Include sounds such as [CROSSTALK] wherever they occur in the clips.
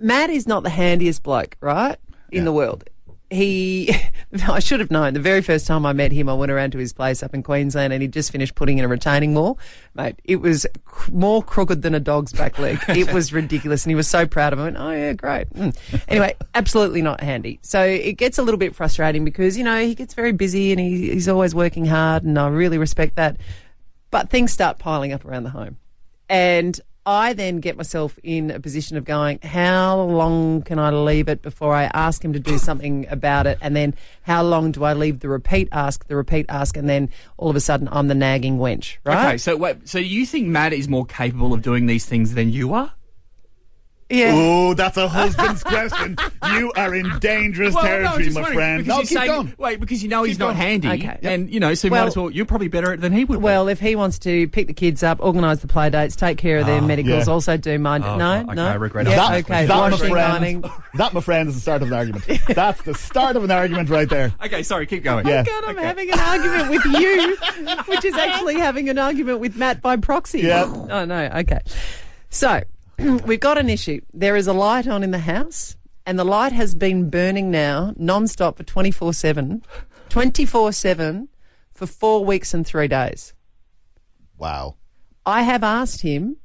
Matt is not the handiest bloke, right, in the world. He, [LAUGHS] I should have known. The very first time I met him, I went around to his place up in Queensland, and he'd just finished putting in a retaining wall. Mate, it was more crooked than a dog's back leg. It was [LAUGHS] ridiculous, and he was so proud of it. I went, oh yeah, great. Mm. Anyway, absolutely not handy. So it gets a little bit frustrating because you know he gets very busy and he, he's always working hard, and I really respect that. But things start piling up around the home. And I then get myself in a position of going, how long can I leave it before I ask him to do something about it? And then how long do I leave the repeat ask, the repeat ask, and then all of a sudden I'm the nagging wench, right? Okay, so wait, so you think Matt is more capable of doing these things than you are? Yeah. Oh, that's a husband's question. You are in dangerous Well, territory, just my friend. Because No, keep saying, going. Wait, because you know he's Keep not handy, Okay. and you know, so you Well- might as well. You're probably better at it than he would. be. Well, if he wants to pick the kids up, organise the play dates, take care of their ah, medicals, yeah. also do mine. Oh, no, okay, no. I regret yeah, that, okay. that, my friend, [LAUGHS] that, my friend, is the start of an argument. That's the start of an argument right there. okay, sorry, keep going. Yeah. God, I'm having an argument with you, which is actually [LAUGHS] having an argument with Matt by proxy. Yeah. Oh, no. Okay. So, [CLEARS THROAT] we've got an issue. There is a light on in the house, and the light has been burning now non-stop for 24 7, 24 7 for four weeks and three days. Wow. I have asked him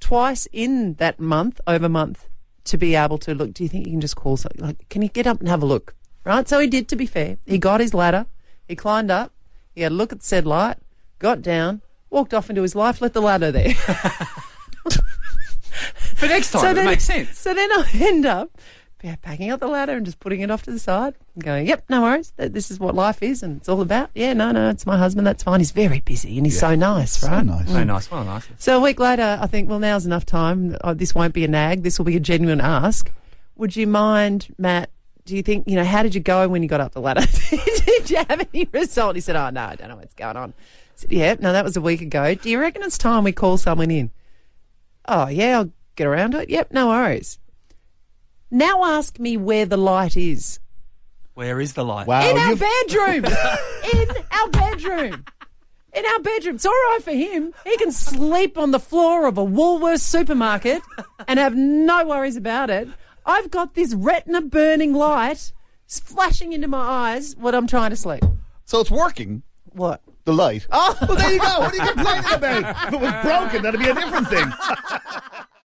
twice in that month, over month, to be able to look. Do you think you can just call something? Like, can you get up and have a look? Right. So he did. To be fair, he got his ladder. He climbed up. He had a look at the said light. Got down. Walked off into his life. Left the ladder there. [LAUGHS] For next time, it makes sense. So then I [LAUGHS] end up yeah, packing up the ladder and just putting it off to the side and going, yep, no worries. This is what life is and it's all about. Yeah, no, no, it's my husband. That's fine. He's very busy and he's so nice, So right? nice. Very mm. nice. Well, nice. So a week later, I think, well, now's enough time. Oh, this won't be a nag. This will be a genuine ask. Would you mind, Matt? Do you think, you know, how did you go when you got up the ladder? [LAUGHS] did you have any result? He said, oh, no, I don't know what's going on. I said, yeah, no, that was a week ago. Do you reckon it's time we call someone in? Oh, yeah, I'll get around to it. Yep, no worries. Now ask me where the light is. Where is the light? Wow. In our you've- bedroom. [LAUGHS] in our bedroom. In our bedroom. It's all right for him. He can sleep on the floor of a Woolworths supermarket and have no worries about it. I've got this retina burning light flashing into my eyes when I'm trying to sleep. so it's working, What? the light. Oh, well, there you go. What are you complaining about? If it was broken, that'd be a different thing. [LAUGHS]